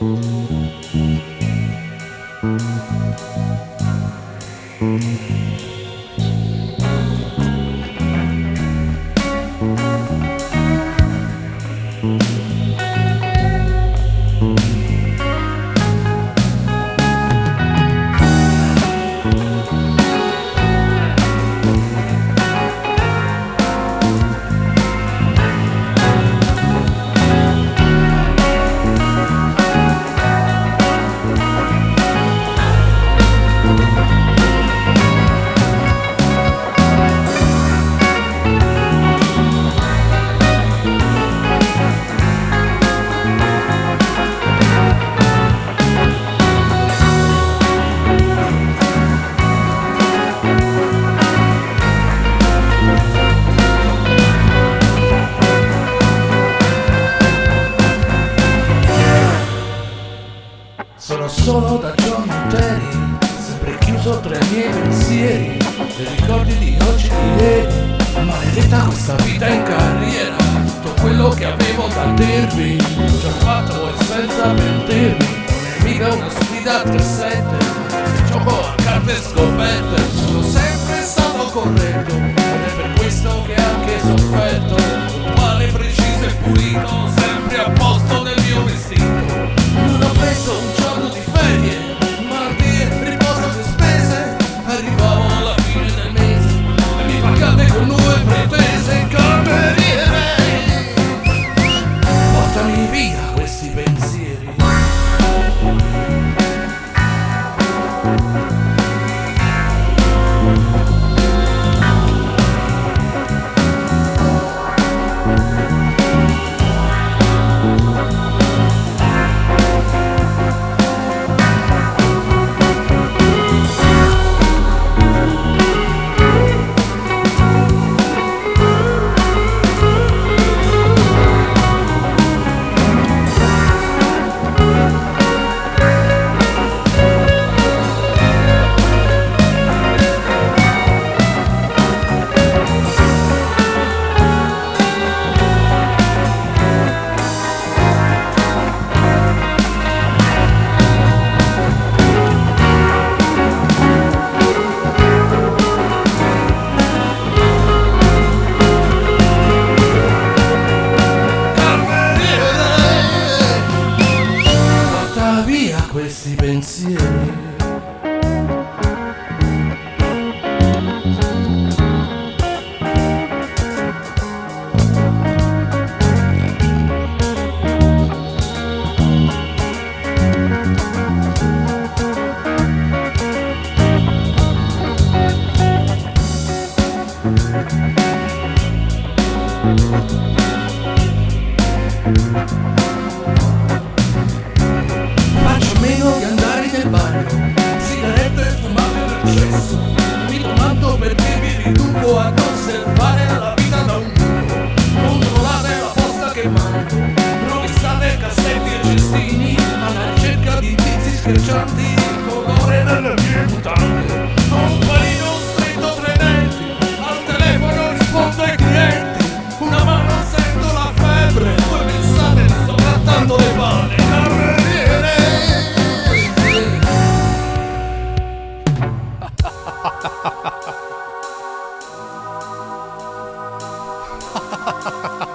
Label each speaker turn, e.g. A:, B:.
A: Mm-hmm. Sono solo da giorni interi, sempre chiuso tra i miei pensieri, e ricordi di oggi e di ieri. Maledetta questa vita in carriera, tutto quello che avevo da dirvi, l'ho già fatto e senza pentirmi. Non è mica una sfida 3-7, se gioco a carte scoperte, sono sempre stato corretto, ed è per questo che anche sofferto, puntuale, preciso e pulito, due pensieri. thank Sigarette fumate nel cesso Mi domando perché mi riduco ad osservare la vita da un muro Controllate la posta che mando Rovestate cassetti e cestini Alla ricerca di tizi schiaccianti ha ha ha